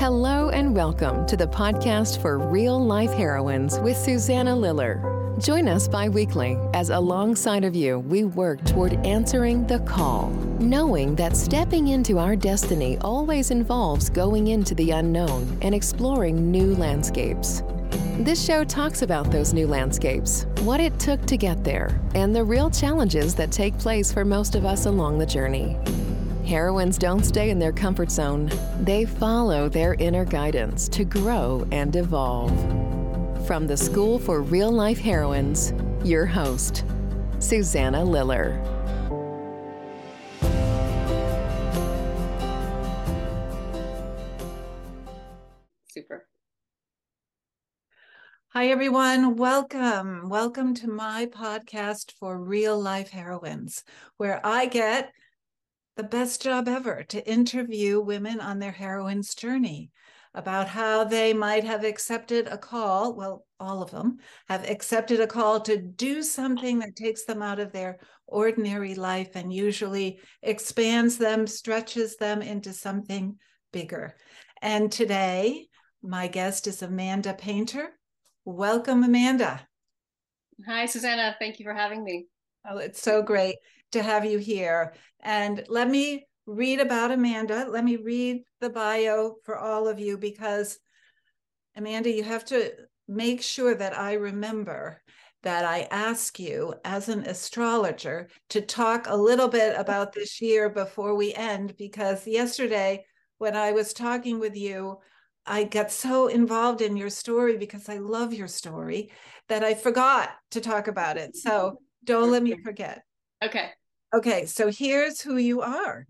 Hello and welcome to the podcast for real life heroines with Susanna Liller. Join us bi weekly as alongside of you, we work toward answering the call, knowing that stepping into our destiny always involves going into the unknown and exploring new landscapes. This show talks about those new landscapes, what it took to get there, and the real challenges that take place for most of us along the journey. Heroines don't stay in their comfort zone, they follow their inner guidance to grow and evolve. From the School for Real Life Heroines, your host, Susanna Liller. Super. Hi, everyone. Welcome. Welcome to my podcast for real life heroines, where I get the best job ever to interview women on their heroine's journey about how they might have accepted a call. Well, all of them have accepted a call to do something that takes them out of their ordinary life and usually expands them, stretches them into something bigger. And today, my guest is Amanda Painter. Welcome, Amanda. Hi, Susanna. Thank you for having me. Oh, it's so great to have you here. And let me read about Amanda. Let me read the bio for all of you because, Amanda, you have to make sure that I remember that I ask you as an astrologer to talk a little bit about this year before we end, because yesterday when I was talking with you, I got so involved in your story because I love your story that I forgot to talk about it. So don't let me forget. Okay. Okay, so here's who you are.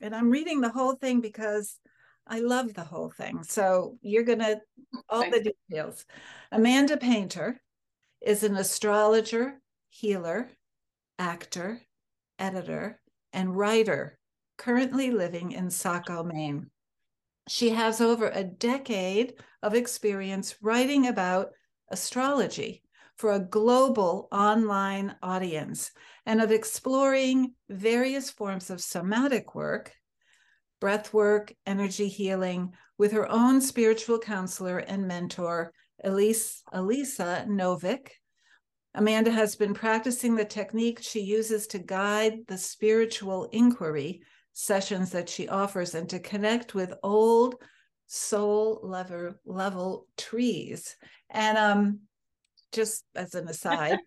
And I'm reading the whole thing because I love the whole thing. So you're going to, all Thanks. the details. Amanda Painter is an astrologer, healer, actor, editor, and writer currently living in Saco, Maine. She has over a decade of experience writing about astrology for a global online audience and of exploring various forms of somatic work, breath work, energy healing with her own spiritual counselor and mentor, Elise, Elisa Novick. Amanda has been practicing the technique she uses to guide the spiritual inquiry sessions that she offers and to connect with old soul level level trees. And um, just as an aside,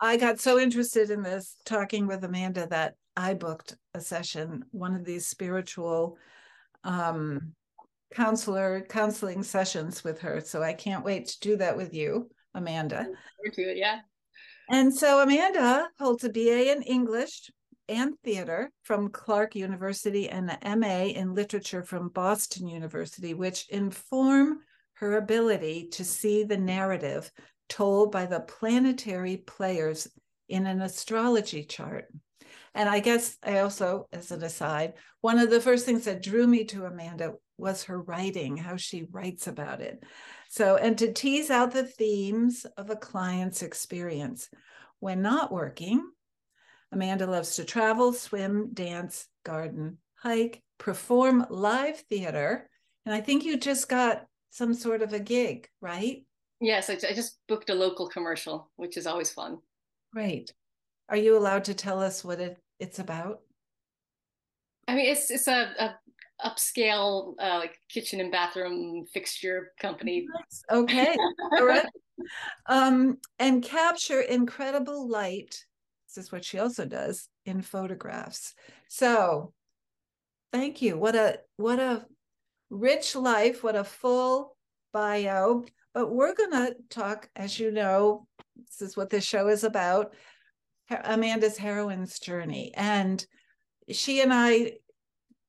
I got so interested in this talking with Amanda that I booked a session, one of these spiritual um, counselor counseling sessions with her. So I can't wait to do that with you, Amanda. Do it, yeah. And so Amanda holds a BA in English and theater from Clark University and an MA in literature from Boston University, which inform her ability to see the narrative told by the planetary players in an astrology chart. And I guess I also, as an aside, one of the first things that drew me to Amanda was her writing, how she writes about it. So, and to tease out the themes of a client's experience. When not working, Amanda loves to travel, swim, dance, garden, hike, perform live theater. And I think you just got some sort of a gig, right? Yes, I, I just booked a local commercial, which is always fun. Great. Are you allowed to tell us what it, it's about? I mean, it's it's a, a upscale uh, like kitchen and bathroom fixture company. Nice. Okay, all right. Um, and capture incredible light. This is what she also does in photographs. So, thank you. What a what a rich life. What a full bio. But we're going to talk, as you know, this is what this show is about Amanda's heroine's journey. And she and I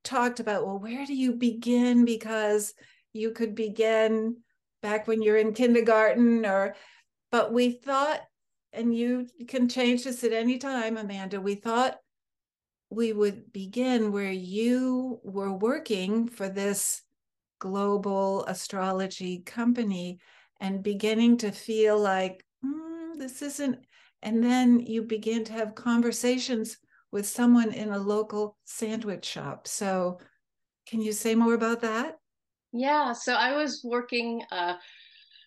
talked about, well, where do you begin? Because you could begin back when you're in kindergarten or, but we thought, and you can change this at any time, Amanda, we thought we would begin where you were working for this global astrology company and beginning to feel like mm, this isn't and then you begin to have conversations with someone in a local sandwich shop so can you say more about that Yeah, so I was working uh,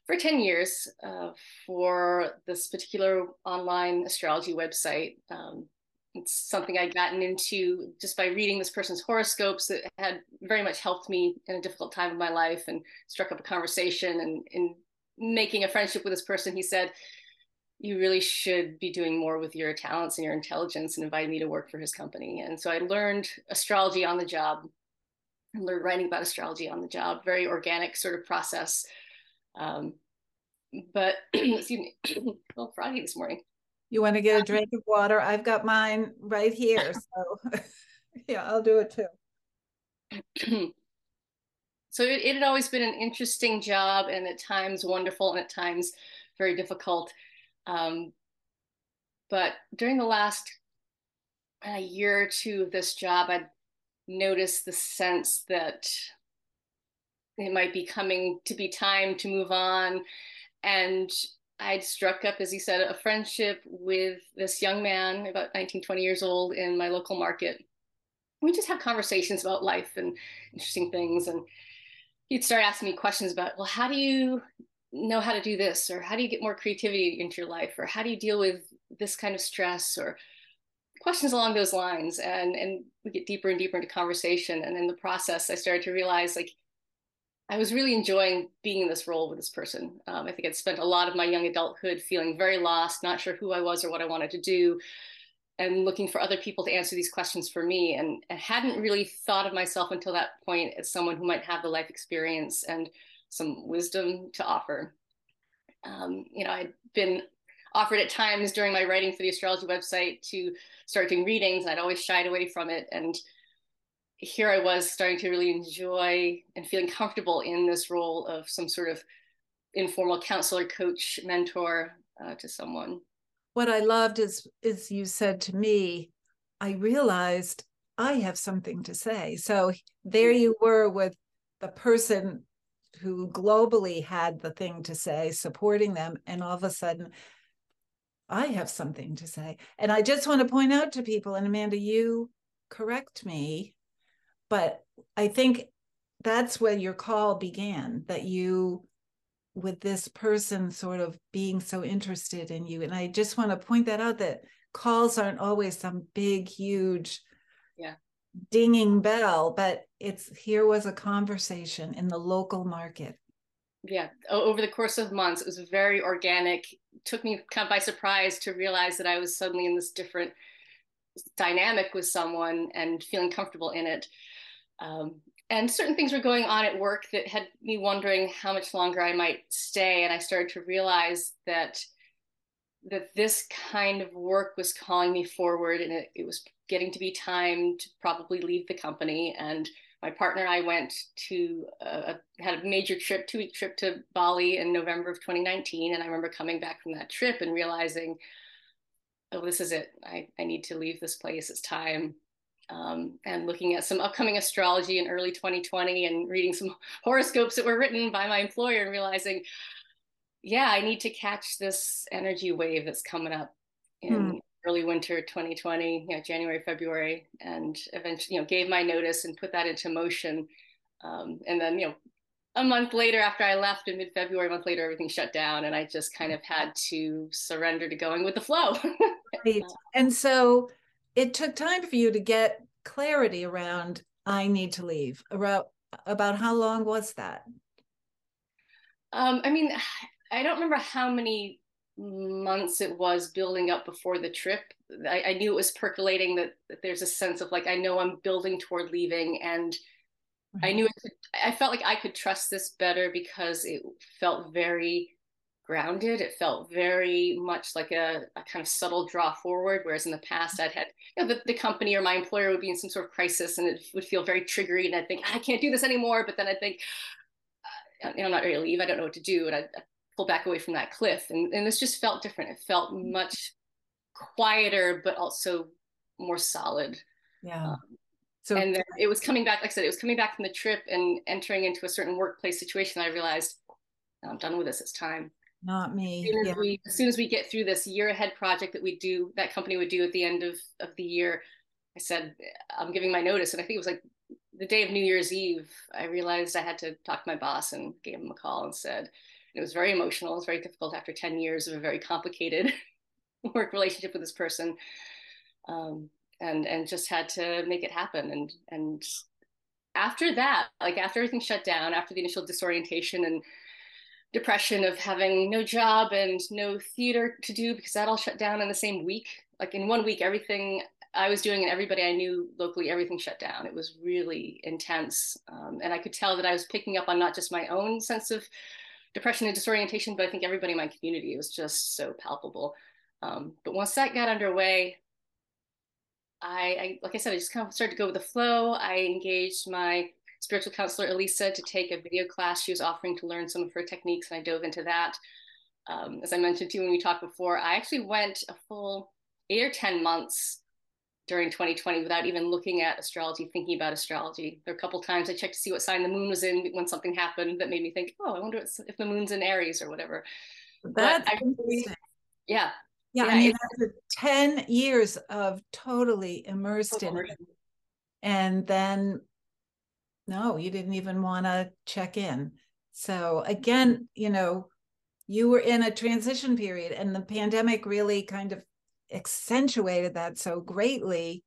for 10 years uh, for this particular online astrology website. Um, it's something I'd gotten into just by reading this person's horoscopes that had very much helped me in a difficult time of my life and struck up a conversation. And in making a friendship with this person, he said, You really should be doing more with your talents and your intelligence, and invited me to work for his company. And so I learned astrology on the job and learned writing about astrology on the job, very organic sort of process. Um, but excuse me, a little Friday this morning. You want to get a drink of water? I've got mine right here. So yeah, I'll do it too. so it, it had always been an interesting job and at times wonderful and at times very difficult. Um, but during the last uh, year or two of this job, I'd noticed the sense that it might be coming to be time to move on. And I'd struck up, as he said, a friendship with this young man, about 19, 20 years old, in my local market. We just have conversations about life and interesting things. And he'd start asking me questions about, well, how do you know how to do this? Or how do you get more creativity into your life? Or how do you deal with this kind of stress? Or questions along those lines. And, and we get deeper and deeper into conversation. And in the process, I started to realize like, I was really enjoying being in this role with this person. Um, I think I'd spent a lot of my young adulthood feeling very lost, not sure who I was or what I wanted to do, and looking for other people to answer these questions for me. And, and hadn't really thought of myself until that point as someone who might have the life experience and some wisdom to offer. Um, you know, I'd been offered at times during my writing for the astrology website to start doing readings, and I'd always shied away from it. And here I was starting to really enjoy and feeling comfortable in this role of some sort of informal counselor, coach, mentor uh, to someone. What I loved is is you said to me, I realized I have something to say. So there mm-hmm. you were with the person who globally had the thing to say, supporting them, and all of a sudden, I have something to say. And I just want to point out to people, and Amanda, you correct me but I think that's where your call began that you with this person sort of being so interested in you. And i just want to point that out that calls aren't always some big huge yeah. dinging bell but it's here was a conversation in the local market. Yeah over the course of months it was very organic. It took me kind of by surprise to realize that i was suddenly in this different dynamic with someone and feeling comfortable in it. Um, and certain things were going on at work that had me wondering how much longer I might stay. And I started to realize that that this kind of work was calling me forward, and it, it was getting to be time to probably leave the company. And my partner and I went to uh, had a major trip, two week trip to Bali in November of 2019. And I remember coming back from that trip and realizing, oh, this is it. I, I need to leave this place. It's time um, and looking at some upcoming astrology in early 2020 and reading some horoscopes that were written by my employer and realizing, yeah, I need to catch this energy wave that's coming up in hmm. early winter 2020, you know, January, February, and eventually, you know, gave my notice and put that into motion. Um, and then, you know, a month later after I left in mid-February, a month later, everything shut down and I just kind of had to surrender to going with the flow. right. And so it took time for you to get clarity around I need to leave. About about how long was that? Um, I mean, I don't remember how many months it was building up before the trip. I, I knew it was percolating that, that, there's a sense of like I know I'm building toward leaving, and mm-hmm. I knew it could, I felt like I could trust this better because it felt very grounded. It felt very much like a, a, kind of subtle draw forward, whereas in the past I'd had you know, the, the, company or my employer would be in some sort of crisis and it would feel very triggery, and I'd think I can't do this anymore. But then I'd think, uh, you know, I'm not ready to leave. I don't know what to do, and I'd, pull back away from that cliff. And, and this just felt different. It felt much quieter, but also more solid. Yeah. Um, so and then it was coming back, like I said, it was coming back from the trip and entering into a certain workplace situation. I realized I'm done with this. It's time not me. As soon as, yeah. we, as soon as we get through this year ahead project that we do, that company would do at the end of, of the year, I said, I'm giving my notice. And I think it was like the day of New Year's Eve, I realized I had to talk to my boss and gave him a call and said, and it was very emotional. It was very difficult after 10 years of a very complicated work relationship with this person. Um, and, and just had to make it happen. And, and after that, like after everything shut down, after the initial disorientation and depression of having no job and no theater to do because that all shut down in the same week. Like in one week, everything I was doing and everybody I knew locally, everything shut down. It was really intense. Um, and I could tell that I was picking up on not just my own sense of depression and disorientation, but I think everybody in my community was just so palpable. Um, but once that got underway, I, I, like I said, I just kind of started to go with the flow. I engaged my spiritual counselor Elisa to take a video class she was offering to learn some of her techniques, and I dove into that. Um, as I mentioned to you when we talked before, I actually went a full eight or 10 months during 2020 without even looking at astrology, thinking about astrology. There were a couple times I checked to see what sign the moon was in when something happened that made me think, oh, I wonder if the moon's in Aries or whatever. That's I, yeah. Yeah, yeah, I mean, that's 10 years of totally immersed in it. And then no, you didn't even want to check in. So again, you know, you were in a transition period and the pandemic really kind of accentuated that so greatly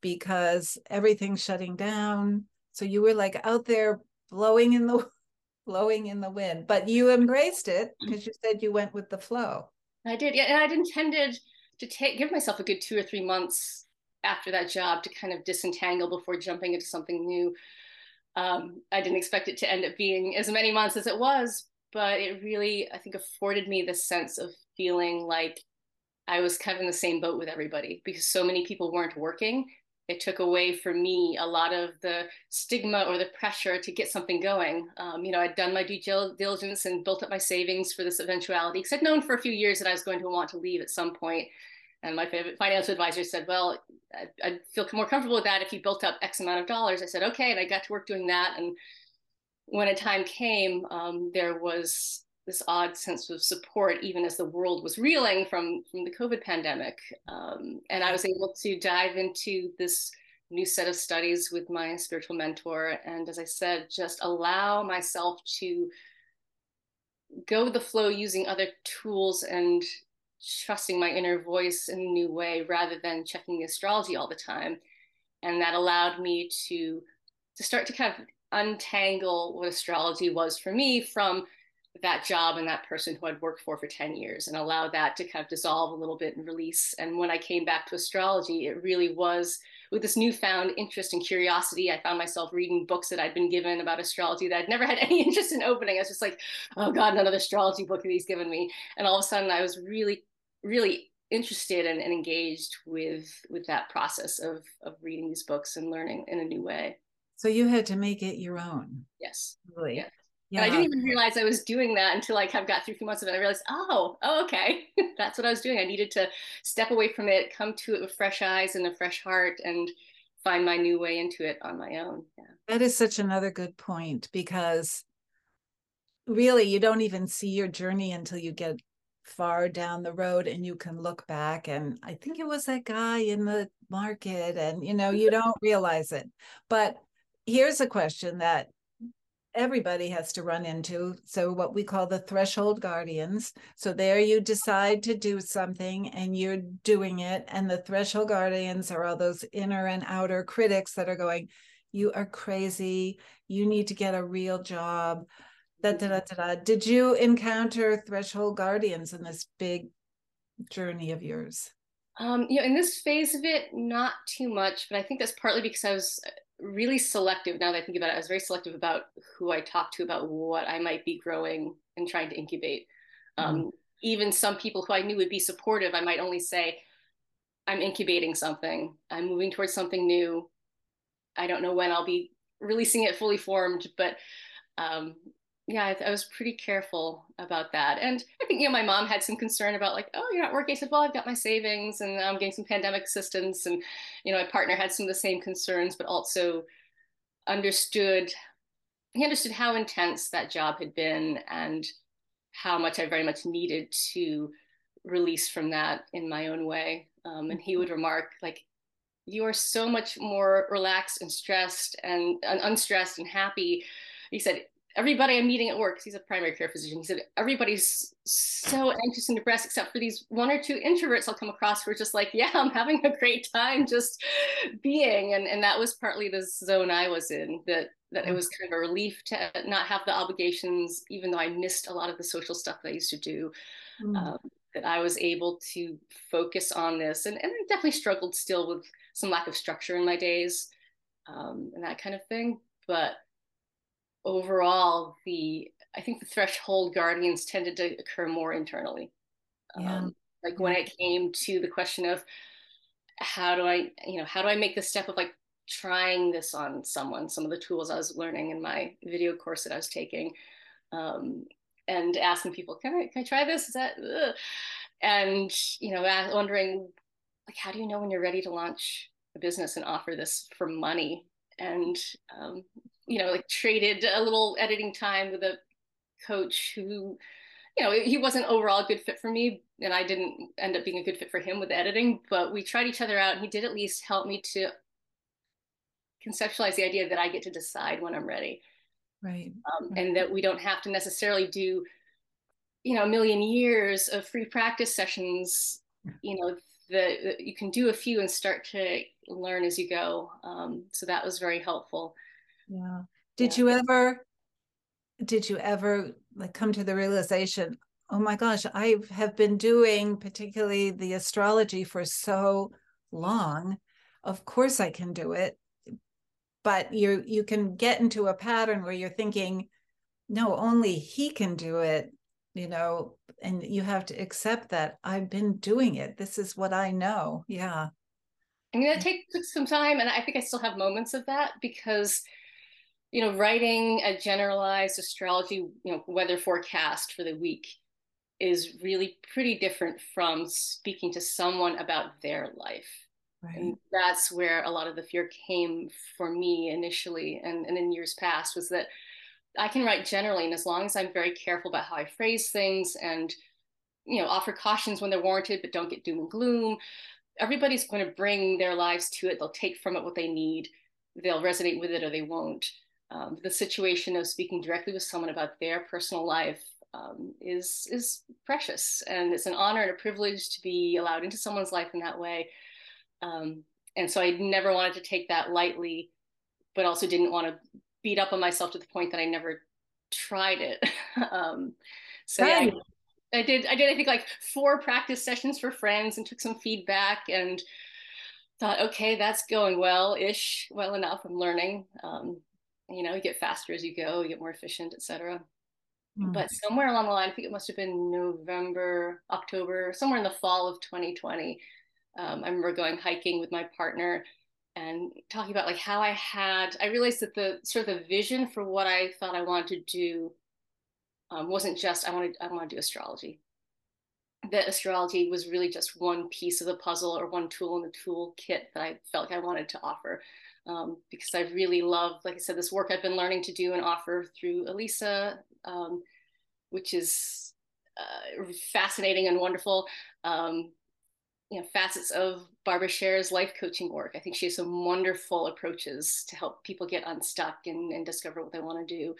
because everything's shutting down. So you were like out there blowing in the blowing in the wind, but you embraced it mm. because you said you went with the flow. I did. Yeah, and I'd intended to take give myself a good 2 or 3 months after that job to kind of disentangle before jumping into something new. Um, I didn't expect it to end up being as many months as it was, but it really, I think, afforded me the sense of feeling like I was kind of in the same boat with everybody because so many people weren't working. It took away from me a lot of the stigma or the pressure to get something going. Um, you know, I'd done my due diligence and built up my savings for this eventuality because I'd known for a few years that I was going to want to leave at some point. And my favorite financial advisor said, well, I'd feel more comfortable with that if you built up X amount of dollars. I said, okay. And I got to work doing that. And when a time came, um, there was this odd sense of support, even as the world was reeling from, from the COVID pandemic. Um, and I was able to dive into this new set of studies with my spiritual mentor. And as I said, just allow myself to go with the flow using other tools and trusting my inner voice in a new way rather than checking the astrology all the time. And that allowed me to to start to kind of untangle what astrology was for me from that job and that person who I'd worked for for 10 years and allow that to kind of dissolve a little bit and release. And when I came back to astrology, it really was with this newfound interest and curiosity. I found myself reading books that I'd been given about astrology that I'd never had any interest in opening. I was just like, oh God, another astrology book that he's given me. And all of a sudden I was really really interested and, and engaged with with that process of of reading these books and learning in a new way. So you had to make it your own. Yes. Really. Yeah. Yeah. And I didn't even realize I was doing that until I kind of got through a few months of it. I realized, oh, oh okay, that's what I was doing. I needed to step away from it, come to it with fresh eyes and a fresh heart, and find my new way into it on my own. Yeah. That is such another good point because really you don't even see your journey until you get far down the road and you can look back and i think it was that guy in the market and you know you don't realize it. But here's a question that everybody has to run into so what we call the threshold guardians. So there you decide to do something and you're doing it and the threshold guardians are all those inner and outer critics that are going you are crazy. You need to get a real job Da, da, da, da, Did you encounter threshold guardians in this big journey of yours? Um, you know, in this phase of it, not too much, but I think that's partly because I was really selective. Now that I think about it, I was very selective about who I talked to about what I might be growing and trying to incubate. Um, mm-hmm. Even some people who I knew would be supportive, I might only say, I'm incubating something. I'm moving towards something new. I don't know when I'll be releasing it fully formed, but um, yeah, I, I, was pretty careful about that. And I think, you know, my mom had some concern about like, oh, you're not working. I said, well, I've got my savings and I'm getting some pandemic assistance. And, you know, my partner had some of the same concerns, but also understood, he understood how intense that job had been and how much I very much needed to release from that in my own way. Um, and he would remark like, you are so much more relaxed and stressed and, and unstressed and happy. He said, everybody I'm meeting at work, he's a primary care physician, he said, everybody's so anxious and depressed except for these one or two introverts I'll come across who are just like, yeah, I'm having a great time just being. And, and that was partly the zone I was in, that, that it was kind of a relief to not have the obligations, even though I missed a lot of the social stuff that I used to do. Mm. Um, that I was able to focus on this. And, and I definitely struggled still with some lack of structure in my days um, and that kind of thing. But overall, the I think the threshold guardians tended to occur more internally. Yeah. Um, like when it came to the question of how do I, you know, how do I make the step of like trying this on someone, some of the tools I was learning in my video course that I was taking, um, and asking people, can I, can I try this? Is that, Ugh. and, you know, wondering like, how do you know when you're ready to launch a business and offer this for money? And, um, you know, like traded a little editing time with a coach who, you know, he wasn't overall a good fit for me, and I didn't end up being a good fit for him with editing. But we tried each other out, and he did at least help me to conceptualize the idea that I get to decide when I'm ready, right? Um, and that we don't have to necessarily do, you know, a million years of free practice sessions. You know, that you can do a few and start to learn as you go. Um, so that was very helpful. Yeah. Did yeah. you ever did you ever like come to the realization, oh my gosh, I have been doing particularly the astrology for so long. Of course I can do it. But you you can get into a pattern where you're thinking, no, only he can do it, you know, and you have to accept that I've been doing it. This is what I know. Yeah. I mean, it takes some time, and I think I still have moments of that because you know, writing a generalized astrology, you know, weather forecast for the week is really pretty different from speaking to someone about their life. Right. And that's where a lot of the fear came for me initially and, and in years past was that I can write generally, and as long as I'm very careful about how I phrase things and you know offer cautions when they're warranted, but don't get doom and gloom, everybody's going to bring their lives to it. They'll take from it what they need. They'll resonate with it or they won't um, the situation of speaking directly with someone about their personal life um, is is precious, and it's an honor and a privilege to be allowed into someone's life in that way. Um, and so I never wanted to take that lightly, but also didn't want to beat up on myself to the point that I never tried it. Um, so yeah, I, I did. I did. I think like four practice sessions for friends and took some feedback and thought, okay, that's going well ish, well enough. I'm learning. Um, you know you get faster as you go you get more efficient etc mm. but somewhere along the line i think it must have been november october somewhere in the fall of 2020 um, i remember going hiking with my partner and talking about like how i had i realized that the sort of the vision for what i thought i wanted to do um, wasn't just i wanted i want to do astrology. That astrology was really just one piece of the puzzle or one tool in the toolkit that i felt like i wanted to offer um, because I really love, like I said, this work I've been learning to do and offer through Elisa, um, which is uh, fascinating and wonderful. Um, you know, facets of Barbara Sher's life coaching work. I think she has some wonderful approaches to help people get unstuck and, and discover what they want to do.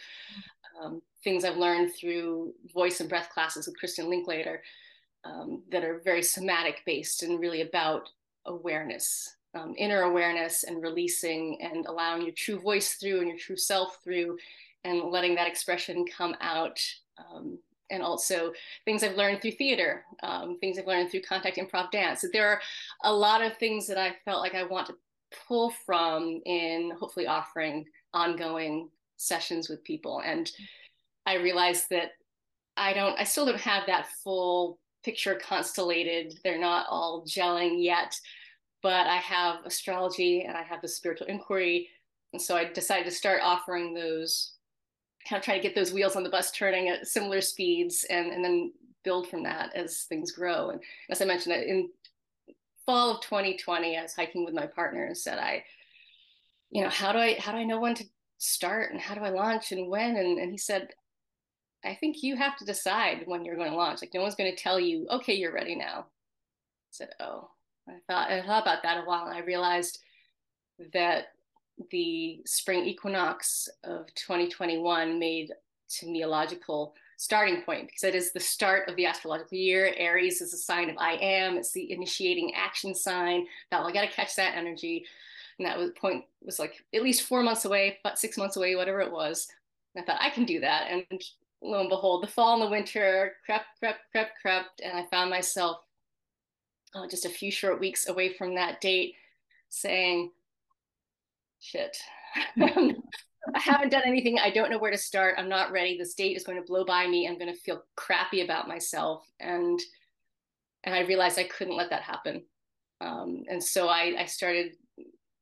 Um, things I've learned through voice and breath classes with Kristin Linklater um, that are very somatic based and really about awareness um, inner awareness and releasing and allowing your true voice through and your true self through and letting that expression come out. Um, and also things I've learned through theater, um, things I've learned through contact improv dance. There are a lot of things that I felt like I want to pull from in hopefully offering ongoing sessions with people. And I realized that I don't, I still don't have that full picture constellated. They're not all gelling yet but I have astrology and I have the spiritual inquiry. And so I decided to start offering those, kind of trying to get those wheels on the bus turning at similar speeds and, and then build from that as things grow. And as I mentioned, in fall of 2020, I was hiking with my partner and said, I, you know, how do I, how do I know when to start and how do I launch and when? And, and he said, I think you have to decide when you're going to launch. Like no one's going to tell you, okay, you're ready now. I said, oh, I thought I thought about that a while, and I realized that the spring equinox of 2021 made to me a logical starting point because it is the start of the astrological year. Aries is a sign of I am. It's the initiating action sign. That I got to catch that energy, and that was point was like at least four months away, but six months away, whatever it was. And I thought I can do that, and lo and behold, the fall and the winter crept, crept, crept, crept, and I found myself uh, just a few short weeks away from that date, saying, "Shit." I haven't done anything. I don't know where to start. I'm not ready. This date is going to blow by me. I'm going to feel crappy about myself. And and I realized I couldn't let that happen. Um, and so I, I started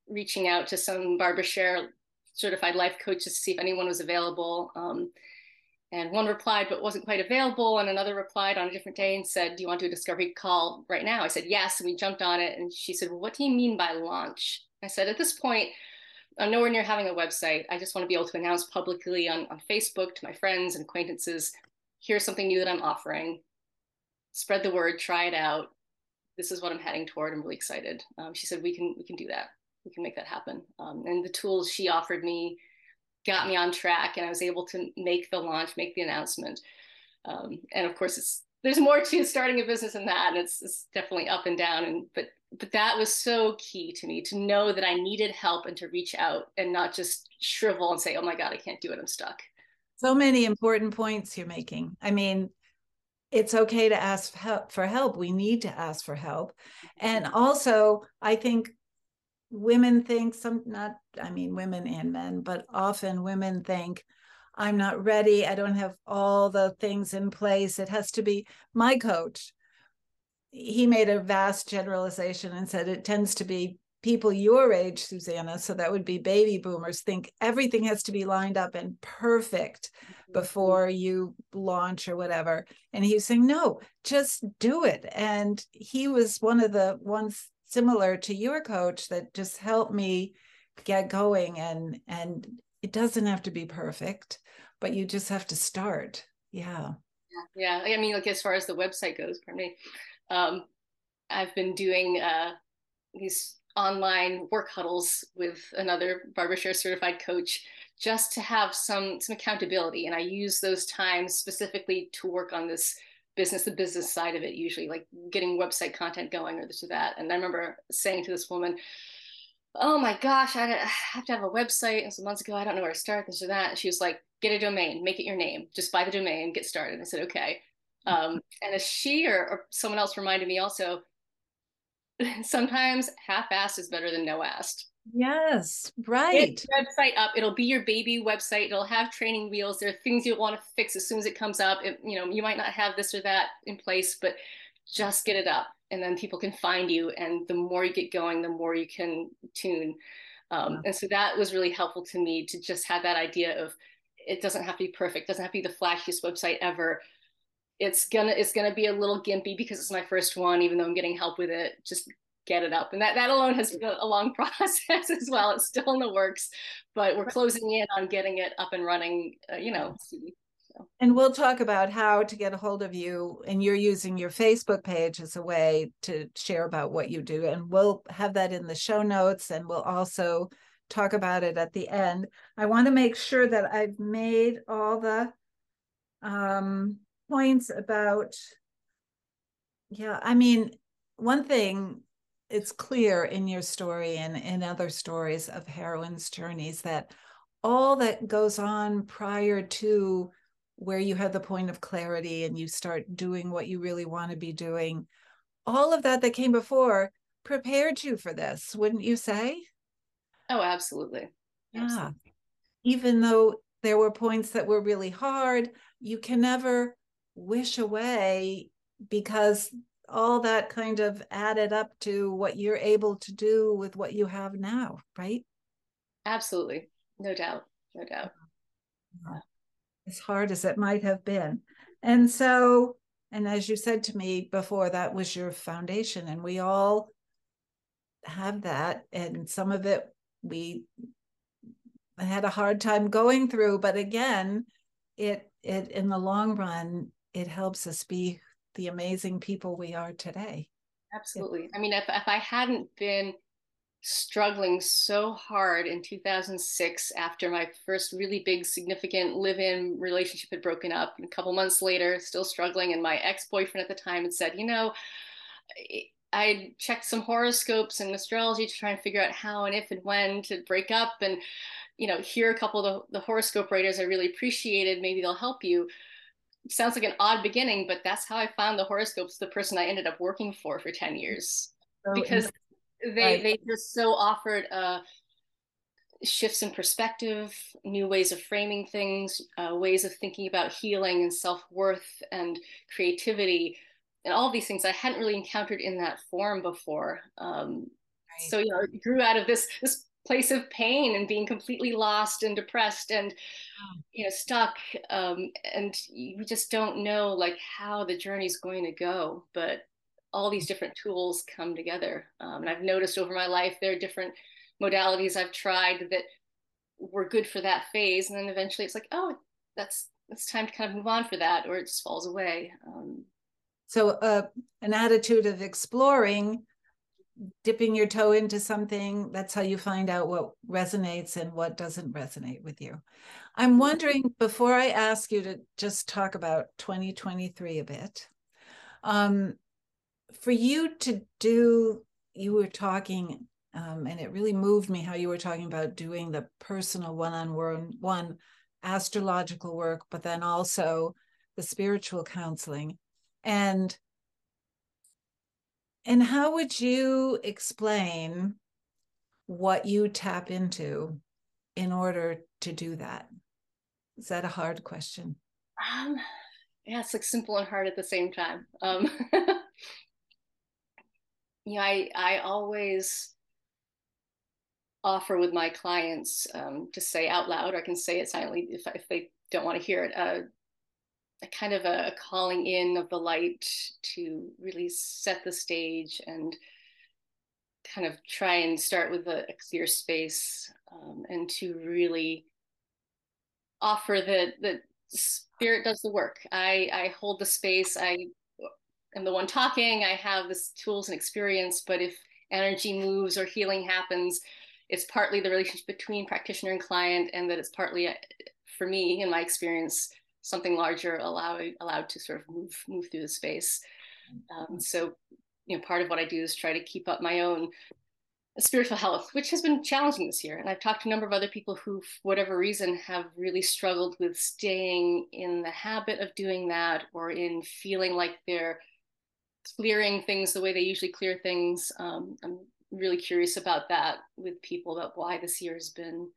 reaching out to some Barbara Sher certified life coaches to see if anyone was available. Um, and one replied, but wasn't quite available. And another replied on a different day and said, Do you want to do a discovery call right now? I said, Yes. And we jumped on it. And she said, Well, what do you mean by launch? I said, At this point, I'm nowhere near having a website. I just want to be able to announce publicly on, on Facebook to my friends and acquaintances here's something new that I'm offering. Spread the word, try it out. This is what I'm heading toward. I'm really excited. Um, she said, We can, we can do that. We can make that happen. Um, and the tools she offered me got me on track, and I was able to make the launch, make the announcement. Um, and of course, it's there's more to starting a business than that. And it's, it's definitely up and down. And but but that was so key to me to know that I needed help and to reach out and not just shrivel and say, "Oh my God, I can't do it. I'm stuck." So many important points you're making. I mean, it's okay to ask for help. We need to ask for help, and also I think women think some not. I mean, women and men, but often women think. I'm not ready. I don't have all the things in place. It has to be my coach he made a vast generalization and said it tends to be people your age, Susanna, so that would be baby boomers, think everything has to be lined up and perfect mm-hmm. before you launch or whatever. And he was saying, no, just do it. And he was one of the ones similar to your coach that just helped me get going and and it doesn't have to be perfect but you just have to start. Yeah. Yeah, i mean like as far as the website goes for me um, I've been doing uh, these online work huddles with another Barbara Sher certified coach just to have some some accountability. And i use those times specifically to work on this business the business side of it usually like getting website content going or this or that. And i remember saying to this woman oh my gosh i have to have a website. And some months ago i don't know where to start this or that. And she was like get a domain make it your name just buy the domain get started. I said okay. Um, and as she or, or someone else reminded me also, sometimes half-assed is better than no-assed. Yes, right. Get website up. It'll be your baby website. It'll have training wheels. There are things you'll want to fix as soon as it comes up. It, you know, you might not have this or that in place, but just get it up, and then people can find you. And the more you get going, the more you can tune. Um, and so that was really helpful to me to just have that idea of it doesn't have to be perfect. It doesn't have to be the flashiest website ever, it's gonna it's gonna be a little gimpy because it's my first one even though i'm getting help with it just get it up. And that that alone has been a long process as well. It's still in the works but we're closing in on getting it up and running uh, you know and we'll talk about how to get a hold of you and you're using your facebook page as a way to share about what you do. And we'll have that in the show notes and we'll also talk about it at the end. I want to make sure that i've made all the um points about yeah i mean one thing it's clear in your story and in other stories of heroines journeys that all that goes on prior to where you have the point of clarity and you start doing what you really want to be doing all of that that came before prepared you for this wouldn't you say? Oh absolutely. Yeah. Absolutely. even though there were points that were really hard you can never wish away because all that kind of added up to what you're able to do with what you have now, right? Absolutely. No doubt. No doubt. As hard as it might have been. And so, and as you said to me before, that was your foundation. And we all have that. And some of it we had a hard time going through. But again, it it in the long run it helps us be the amazing people we are today. Absolutely. I mean, if, if I hadn't been struggling so hard in 2006 after my first really big significant live-in relationship had broken up and a couple months later still struggling and my ex-boyfriend at the time had said you know i checked some horoscopes and astrology to try and figure out how and if and when to break up and you know here a couple of the, the horoscope writers i really appreciated maybe they'll help you sounds like an odd beginning but that's how i found the horoscopes the person i ended up working for for 10 years so because they right. they just so offered uh, shifts in perspective, new ways of framing things, uh, ways of thinking about healing and self worth and creativity, and all these things I hadn't really encountered in that form before. Um, right. So you know, it grew out of this this place of pain and being completely lost and depressed and you know stuck um, and we just don't know like how the journey's going to go but all these different tools come together. Um, and I've noticed over my life there are different modalities I've tried that were good for that phase, and then eventually it's like, oh, that's it's time to kind of move on for that, or it just falls away. Um, so, uh, an attitude of exploring, dipping your toe into something. That's how you find out what resonates and what doesn't resonate with you. I'm mm-hmm. wondering before I ask you to just talk about 2023 a bit. Um, for you to do, you were talking, um, and it really moved me how you were talking about doing the personal one on one, one astrological work, but then also the spiritual counseling. And and how would you explain what you tap into in order to do that? Is that a hard question? Um, yeah, it's like simple and hard at the same time. Um, you know, I I always offer with my clients um, to say out loud, or I can say it silently if if they don't want to hear it. Uh, a kind of a, calling in of the light to really set the stage and kind of try and start with a, a clear space um, and to really offer that the spirit does the work. I, I hold the space. I am the one talking. I have this tools and experience, but if energy moves or healing happens, it's partly the relationship between practitioner and client, and that it's partly, uh, for me, in my experience, something larger allowed allowed to sort of move move through the space. Um, so, you know, part of what I do is try to keep up my own spiritual health, which has been challenging this year. And I've talked to a number of other people who, for whatever reason, have really struggled with staying in the habit of doing that or in feeling like they're clearing things the way they usually clear things. Um, I'm really curious about that with people about why this year has been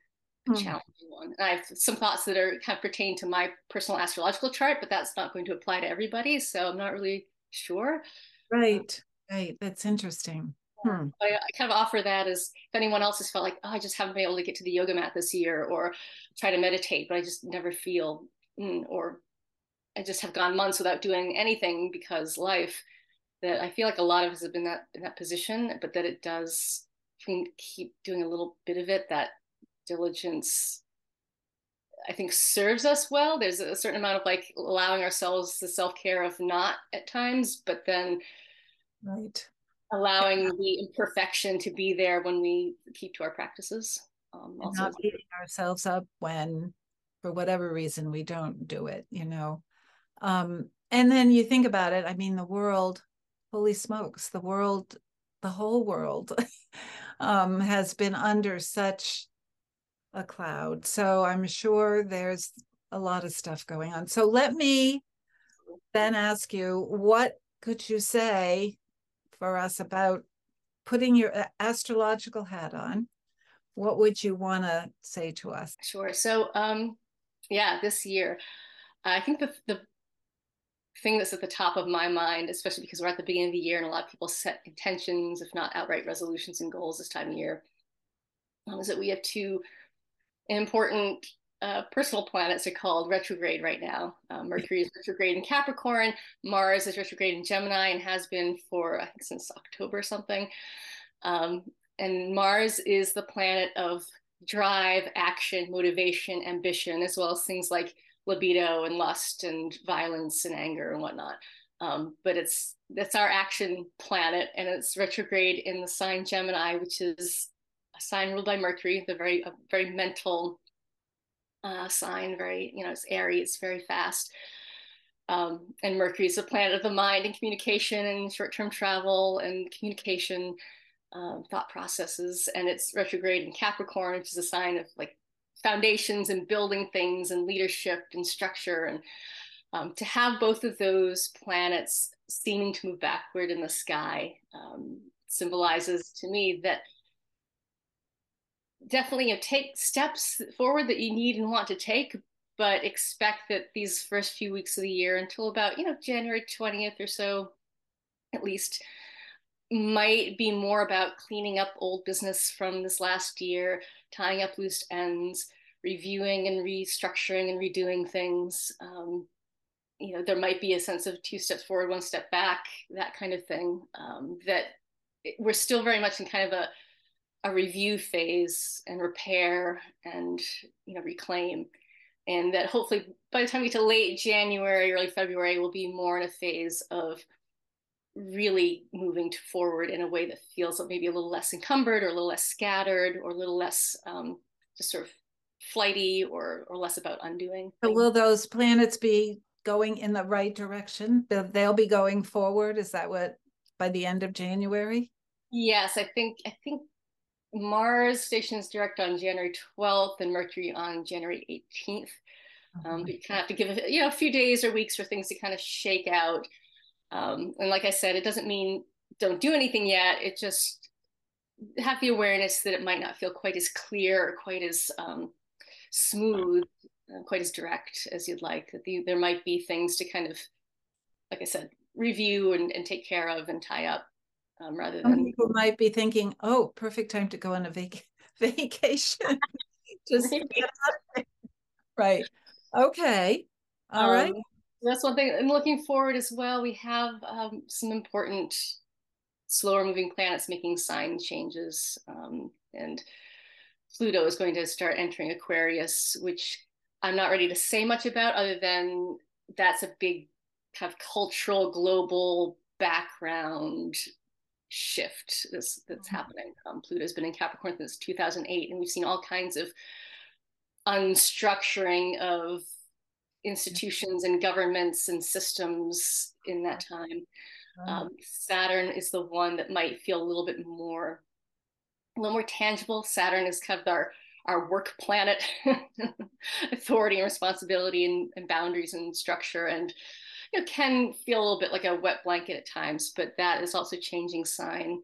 a mm. challenging one. And I have some thoughts that are kind of pertain to my personal astrological chart, but that's not going to apply to everybody. So I'm not really sure. Right, right. That's interesting. Hmm. I, I, kind of offer that as if anyone else has felt like, oh, I just haven't been able to get to the yoga mat this year, or try to meditate, but I just never feel, mm, or I just have gone months without doing anything because life that I feel like a lot of us have been that in that position, but that it does can keep doing a little bit of it. That diligence, I think, serves us well. There's a certain amount of like allowing ourselves the self care of not at times, but then right allowing the imperfection to be there when we keep to our practices. Um, also not beating ourselves up when, for whatever reason, we don't do it. You know. Um, and then you think about it. I mean, the world holy smokes, the world, the whole world um, has been under such a cloud. So I'm sure there's a lot of stuff going on. So let me then ask you what could you say for us about putting your astrological hat on? What would you want to say to us? Sure. So, um, yeah, this year, I think the, the thing that's at the top of my mind, especially because we're at the beginning of the year and a lot of people set intentions, if not outright resolutions and goals this time of year, um, is that we have two important uh, personal planets are called retrograde right now. Um, Mercury is retrograde in Capricorn, Mars is retrograde in Gemini and has been for, I think, since October or something. Um, and Mars is the planet of drive, action, motivation, ambition, as well as things like libido and lust and violence and anger and whatnot. Um, but it's that's our action planet, and it's retrograde in the sign Gemini, which is sign ruled by Mercury, the very very mental uh, sign, very you know it's airy, it's very fast. Um, and Mercury is the planet of the mind and communication and short-term travel and communication um, thought processes. And it's retrograde in Capricorn, which is a sign of like foundations and building things and leadership and structure. And um, to have both of those planets seeming to move backward in the sky um, symbolizes to me that definitely you know, take steps forward that you need and want to take, but expect that these first few weeks of the year until about you know January 20th or so at least might be more about cleaning up old business from this last year tying up loose ends reviewing and restructuring and redoing things. Um, you know there might be a sense of two steps forward one step back that kind of thing um, that we're still very much in kind of a a review phase and repair and you know reclaim and that hopefully by the time we get to late January, early February, we'll be more in a phase of really moving to forward in a way that feels maybe a little less encumbered or a little less scattered or a little less um, just sort of flighty or or less about undoing. So will those planets be going in the right direction? They'll be going forward. Is that what by the end of January? Yes, I think I think Mars stations direct on January 12th and Mercury on January 18th. Um, but you kind of have to give it, you know, a few days or weeks for things to kind of shake out. Um, and like I said, it doesn't mean don't do anything yet. It just have the awareness that it might not feel quite as clear or quite as um, smooth, uh, quite as direct as you'd like. That the, there might be things to kind of, like I said, review and, and take care of and tie up um, rather Some than people might be thinking, "Oh, perfect time to go on a vac- vacation." Just right. Okay. All um, right. That's one thing. And looking forward as well, we have um, some important slower moving planets making sign changes. Um, and Pluto is going to start entering Aquarius, which I'm not ready to say much about, other than that's a big kind of cultural, global background shift that's that's mm-hmm. happening. Um, Pluto's been in Capricorn since 2008, and we've seen all kinds of unstructuring of institutions and governments and systems in that time. Um, Saturn is the one that might feel a little bit more, a little more tangible. Saturn is kind of our our work planet, authority and responsibility and, and boundaries and structure and you know, can feel a little bit like a wet blanket at times, but that is also changing sign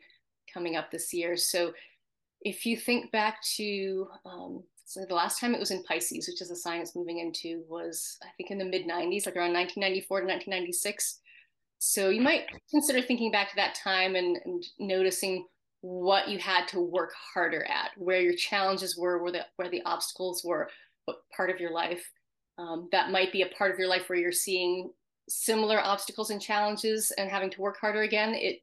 coming up this year. So if you think back to um, so the last time it was in Pisces, which is the sign it's moving into, was I think in the mid 90s, like around 1994 to 1996. So you might consider thinking back to that time and, and noticing what you had to work harder at, where your challenges were, where the where the obstacles were, what part of your life. Um, that might be a part of your life where you're seeing similar obstacles and challenges and having to work harder again, it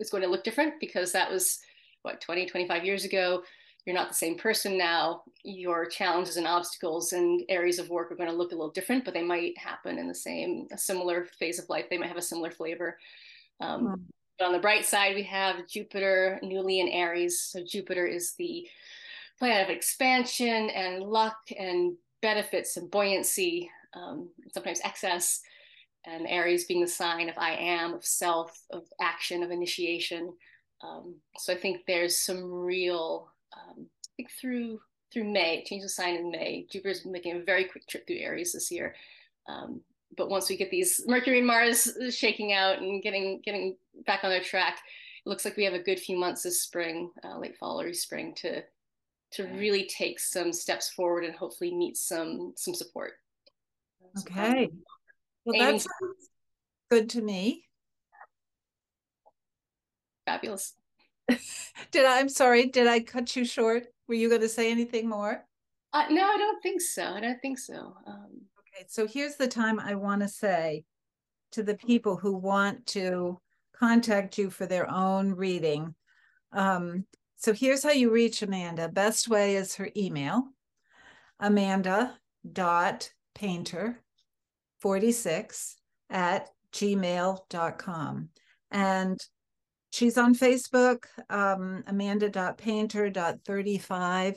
is going to look different because that was what 20, 25 years ago. You're not the same person now. Your challenges and obstacles and areas of work are going to look a little different, but they might happen in the same, a similar phase of life. They might have a similar flavor. Um, mm. But on the bright side, we have Jupiter newly in Aries. So Jupiter is the planet of expansion and luck and benefits and buoyancy, um, sometimes excess and Aries being the sign of I am, of self, of action, of initiation. Um, so I think there's some real, um, I think through through May, change the sign in May. Jupiter's making a very quick trip through Aries this year. Um, but once we get these Mercury and Mars shaking out and getting getting back on their track, it looks like we have a good few months this spring, uh, late fall, early spring, to to really take some steps forward and hopefully meet some some support. Okay. Well, that sounds good to me. Fabulous. did I, I'm sorry, did I cut you short? Were you going to say anything more? Uh, no, I don't think so. I don't think so. Um, okay, so here's the time I want to say to the people who want to contact you for their own reading. Um, so here's how you reach Amanda. Best way is her email, amanda dot painter 46 at gmail.com. And she's on Facebook. Um, Amanda.painter.35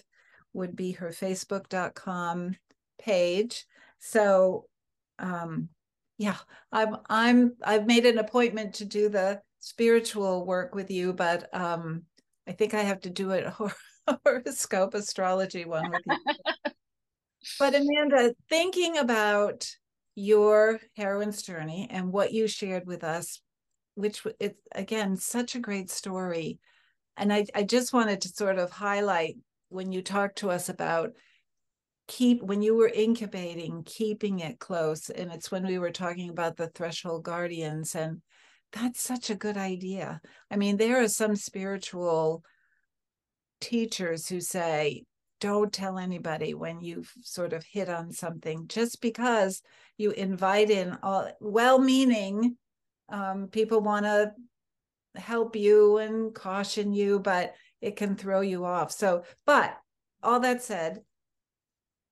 would be her Facebook.com page. So um yeah, I'm I'm I've made an appointment to do the spiritual work with you, but um I think I have to do it horoscope astrology one with you. but Amanda, thinking about your heroine's journey and what you shared with us, which it's again such a great story. And I, I just wanted to sort of highlight when you talked to us about keep when you were incubating, keeping it close. And it's when we were talking about the threshold guardians. And that's such a good idea. I mean, there are some spiritual teachers who say, don't tell anybody when you've sort of hit on something just because you invite in all well-meaning um, people want to help you and caution you but it can throw you off. So but all that said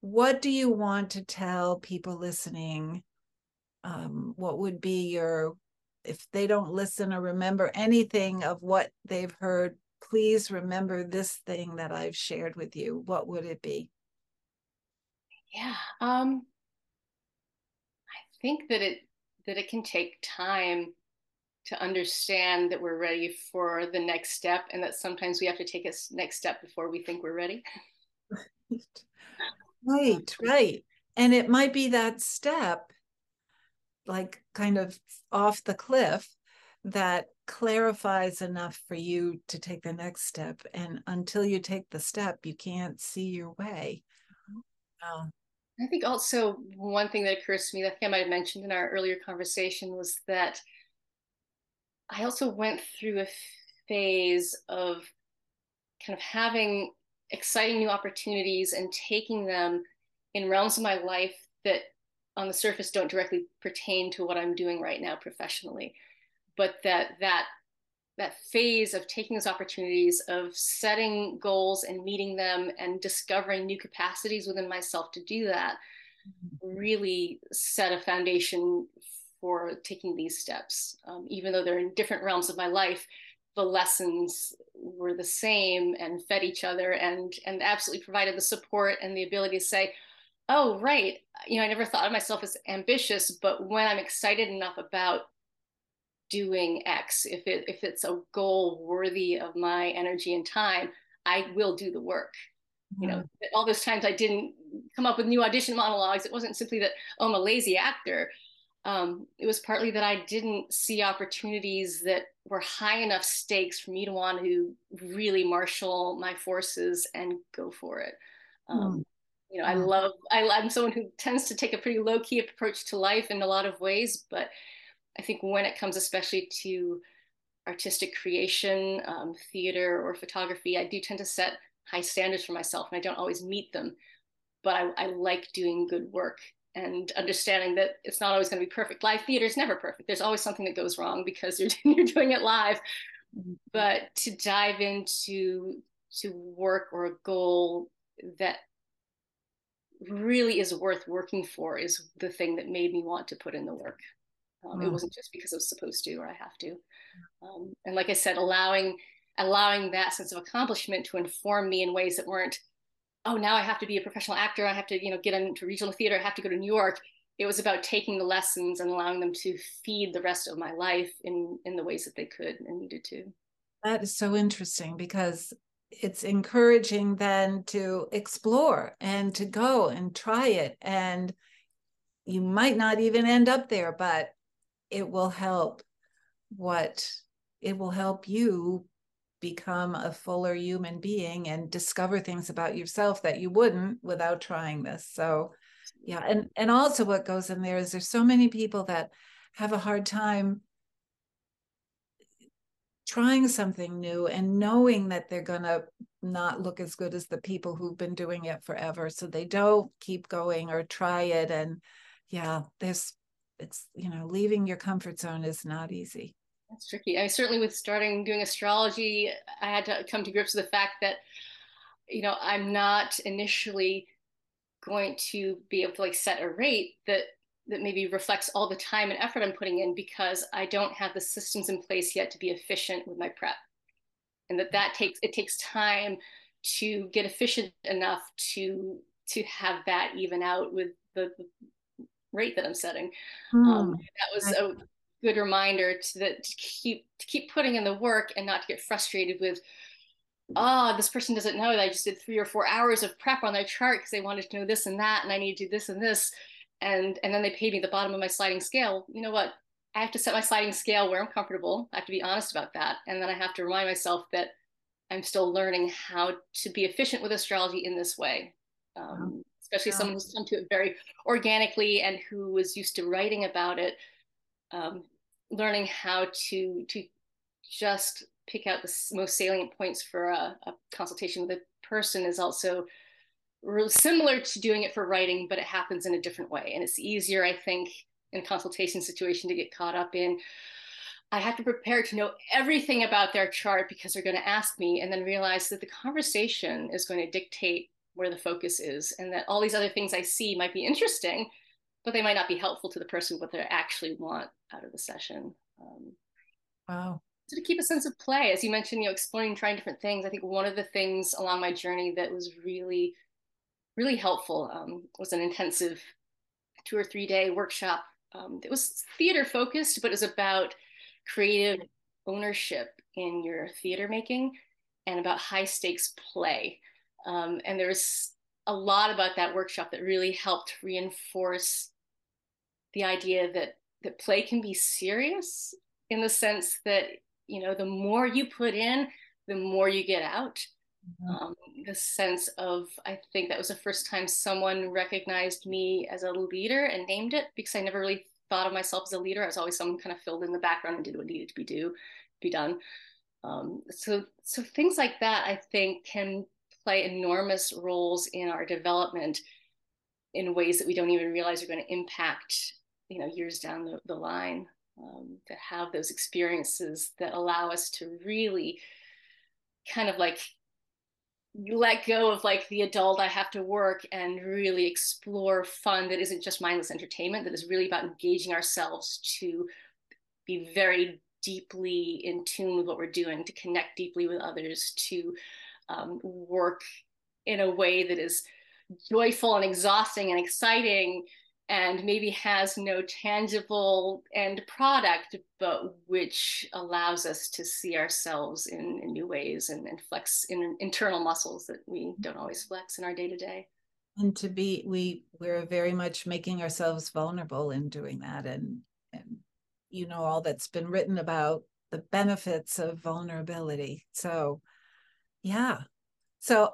what do you want to tell people listening? Um, what would be your if they don't listen or remember anything of what they've heard please remember this thing that I've shared with you, what would it be? Yeah, um, I think that it that it can take time to understand that we're ready for the next step, and that sometimes we have to take a next step before we think we're ready. Right, right, and it might be that step, like kind of off the cliff, that clarifies enough for you to take the next step. And until you take the step, you can't see your way. Wow. I think also one thing that occurs to me that I might have mentioned in our earlier conversation was that I also went through a phase of kind of having exciting new opportunities and taking them in realms of my life that on the surface don't directly pertain to what I'm doing right now professionally but that that that phase of taking those opportunities of setting goals and meeting them and discovering new capacities within myself to do that mm-hmm. really set a foundation for taking these steps um, even though they're in different realms of my life the lessons were the same and fed each other and and absolutely provided the support and the ability to say oh right you know i never thought of myself as ambitious but when i'm excited enough about doing X, if it if it's a goal worthy of my energy and time, I will do the work. Mm-hmm. You know, mm. all those times I didn't come up with new audition monologues. It wasn't simply that oh, I'm a lazy actor. Um, it was partly that I didn't see opportunities that were high enough stakes for me to want to really marshal my forces and go for it. Um, mm. You know, I love. I, I'm someone who tends to take a pretty low key approach to life in a lot of ways, but I think when it comes especially to artistic creation, um, theater, or photography, I do tend to set high standards for myself and I don't always meet them. But I, I like doing good work and understanding that it's not always going to be perfect. Live theater is never perfect. There's always something that goes wrong because you're, you're doing it live. Mm-hmm. But to dive into to work or a goal that really is worth working for is the thing that made me want to put in the work. Um. It wasn't just because I was supposed to or I have to. Um, and like I said, allowing allowing that sense of accomplishment to inform me in ways that weren't, oh, now I have to be a professional actor. I have to, you know, get into regional theater. I have to go to New York. It was about taking the lessons and allowing them to feed the rest of my life in in the ways that they could and needed to. That is so interesting because it's encouraging then to explore and to go and try it and you might not even end up there but it will help what it will help you become a fuller human being and discover things about yourself that you wouldn't without trying this. So yeah and and also what goes in there is there's so many people that have a hard time trying something new and knowing that they're going to not look as good as the people who've been doing it forever. So they don't keep going or try it. And yeah there's it's you know leaving your comfort zone is not easy that's tricky i certainly with starting doing astrology i had to come to grips with the fact that you know i'm not initially going to be able to like set a rate that that maybe reflects all the time and effort I'm putting in because I don't have the systems in place yet to be efficient with my prep. And that that takes it takes time to get efficient enough to to have that even out with the, the rate that I'm setting. Mm. Um, that was a good reminder to that to keep to keep putting in the work and not to get frustrated with oh, this person doesn't know that I just did three or four hours of prep on their chart because they wanted to know this and that, and I need to do this and this. And and then they paid me the bottom of my sliding scale. You know what? I have to set my sliding scale where i'm comfortable. I have to be honest about that. And then i have to remind myself that i'm still learning how to be efficient with astrology in this way. Um, especially someone who's come to it very organically and who was used to writing about it um, learning how to to just pick out the most salient points for a, a consultation with a person is also similar to doing it for writing, but it happens in a different way. And it's easier, I think, in a consultation situation to get caught up in. I have to prepare to know everything about their chart because they're going to ask me, and then realize that the conversation is going to dictate where the focus is, and that all these other things I see might be interesting, but they might not be helpful to the person what they actually want out of the session. Um, wow. So to keep a sense of play, as you mentioned, you know, exploring, trying different things. I think one of the things along my journey that was really really helpful. Um, was an intensive two or three day workshop. Um, it was theater focused, but it was about creative ownership in your theater making and about high stakes play. Um, and there's a lot about that workshop that really helped reinforce the idea that that play can be serious in the sense that you know the more you put in the more you get out. Mm-hmm. Um, the sense of i think that was the first time someone recognized me as a leader and named it because i never really thought of myself as a leader. I was always someone kind of filled in the background and did what needed to be do be done. Um, so so things like that i think can play enormous roles in our development in ways that we don't even realize are going to impact you know years down the, the line um, to have those experiences that allow us to really kind of like let go of like the adult I have to work and really explore fun that isn't just mindless entertainment, that is really about engaging ourselves to be very deeply in tune with what we're doing, to connect deeply with others, to um, work in a way that is joyful and exhausting and exciting and maybe has no tangible end product, but which allows us to see ourselves in, in new ways and, and flex in internal muscles that we don't always flex in our day to day. And to be, we we're very much making ourselves vulnerable in doing that, and and you know all that's been written about the benefits of vulnerability. So, yeah. So,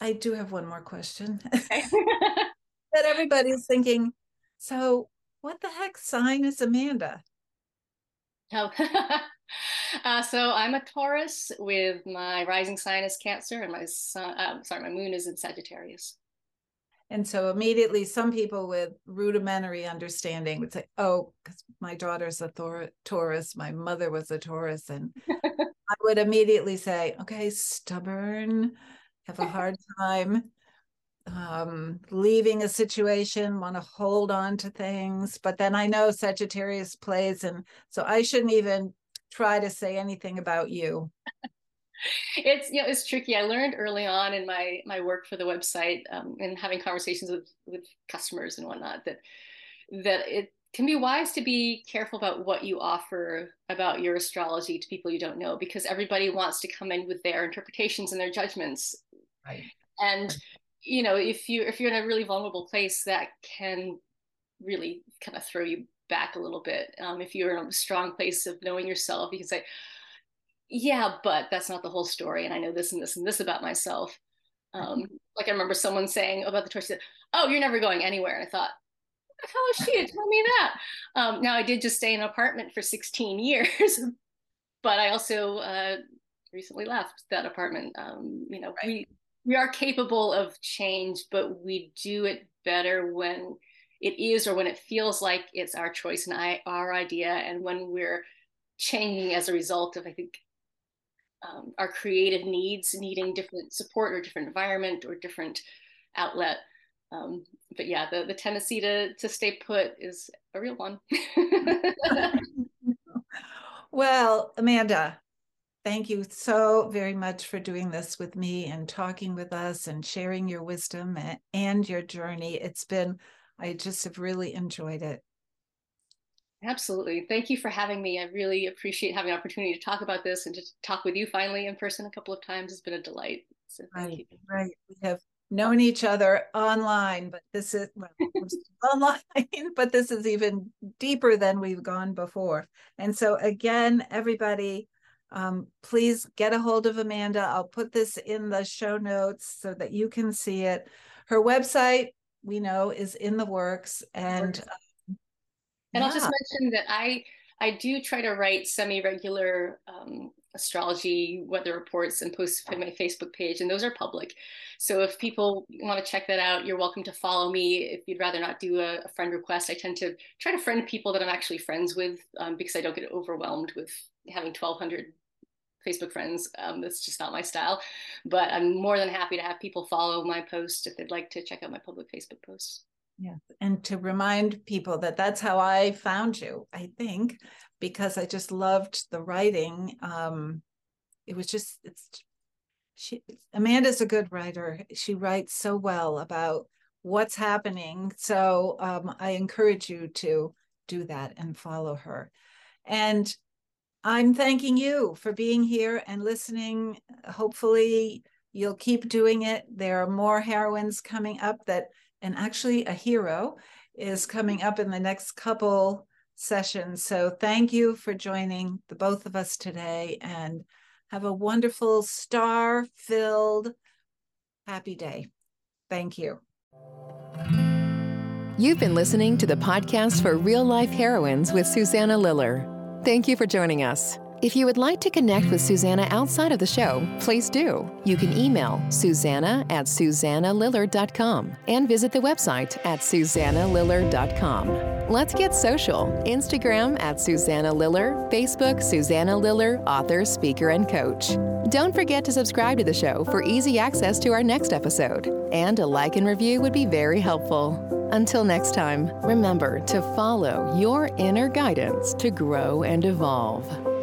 I do have one more question. Okay. that everybody's thinking, so what the heck sign is Amanda? Oh, uh, so I'm a Taurus with my rising sign is Cancer and my sun, uh, sorry, my moon is in Sagittarius. And so immediately, some people with rudimentary understanding would say, "Oh, because my daughter's a Thor- Taurus, my mother was a Taurus," and I would immediately say, "Okay, stubborn, have a hard time um, leaving a situation, want to hold on to things. But then I know Sagittarius plays, and so I shouldn't even try to say anything about you. It's you know it's tricky. I learned early on in my my work for the website um, and having conversations with with customers and whatnot that that it can be wise to be careful about what you offer about your astrology to people you don't know because everybody wants to come in with their interpretations and their judgments. Right. And you know if you if you're in a really vulnerable place that can really kind of throw you back a little bit. Um, if you're in a strong place of knowing yourself you can say yeah but that's not the whole story and i know this and this and this about myself. Um, like i remember someone saying about the choice that, oh you're never going anywhere and i thought the hell is she to tell me that? Um, now i did just stay in an apartment for 16 years but i also uh, recently left that apartment. Um, you know right. we we are capable of change, but we do it better when it is or when it feels like it's our choice and I, our idea, and when we're changing as a result of, I think, um, our creative needs needing different support or different environment or different outlet. Um, but yeah, the, the tendency to, to stay put is a real one. well, Amanda, thank you so very much for doing this with me and talking with us and sharing your wisdom and your journey. It's been, I just have really enjoyed it. Absolutely. Thank you for having me. I really appreciate having the opportunity to talk about this and to talk with you finally in person a couple of times. It's been a delight. So right, you. right. We have known each other online, but this is well, online, but this is even deeper than we've gone before. And so again, everybody, um, please get a hold of Amanda. I'll put this in the show notes so that you can see it. Her website, we know, is in the works, and and yeah. I'll just mention that I I do try to write semi-regular um, astrology weather reports and post to my Facebook page, and those are public. So if people want to check that out, you're welcome to follow me. If you'd rather not do a, a friend request, I tend to try to friend people that I'm actually friends with um, because I don't get overwhelmed with having 1,200 Facebook friends. Um, that's just not my style. But I'm more than happy to have people follow my post if they'd like to check out my public Facebook posts. Yeah. And to remind people that that's how I found you, I think, because I just loved the writing. Um, it was just, it's, she, Amanda's a good writer. She writes so well about what's happening. So um, I encourage you to do that and follow her. And I'm thanking you for being here and listening. Hopefully, you'll keep doing it. There are more heroines coming up that and actually a hero is coming up in the next couple sessions. So thank you for joining the both of us today and have a wonderful star filled happy day. Thank you. You've been listening to the podcast for real life heroines with Susanna Liller. Thank you for joining us. If you would like to connect with Susanna outside of the show, please do. You can email Susanna at SusannaLiller.com and visit the website at SusannaLiller.com. Let's get social. Instagram at Susanna Liller, Facebook Susanna Liller, author, speaker, and coach. Don't forget to subscribe to the show for easy access to our next episode. And a like and review would be very helpful. Until next time, remember to follow your inner guidance to grow and evolve.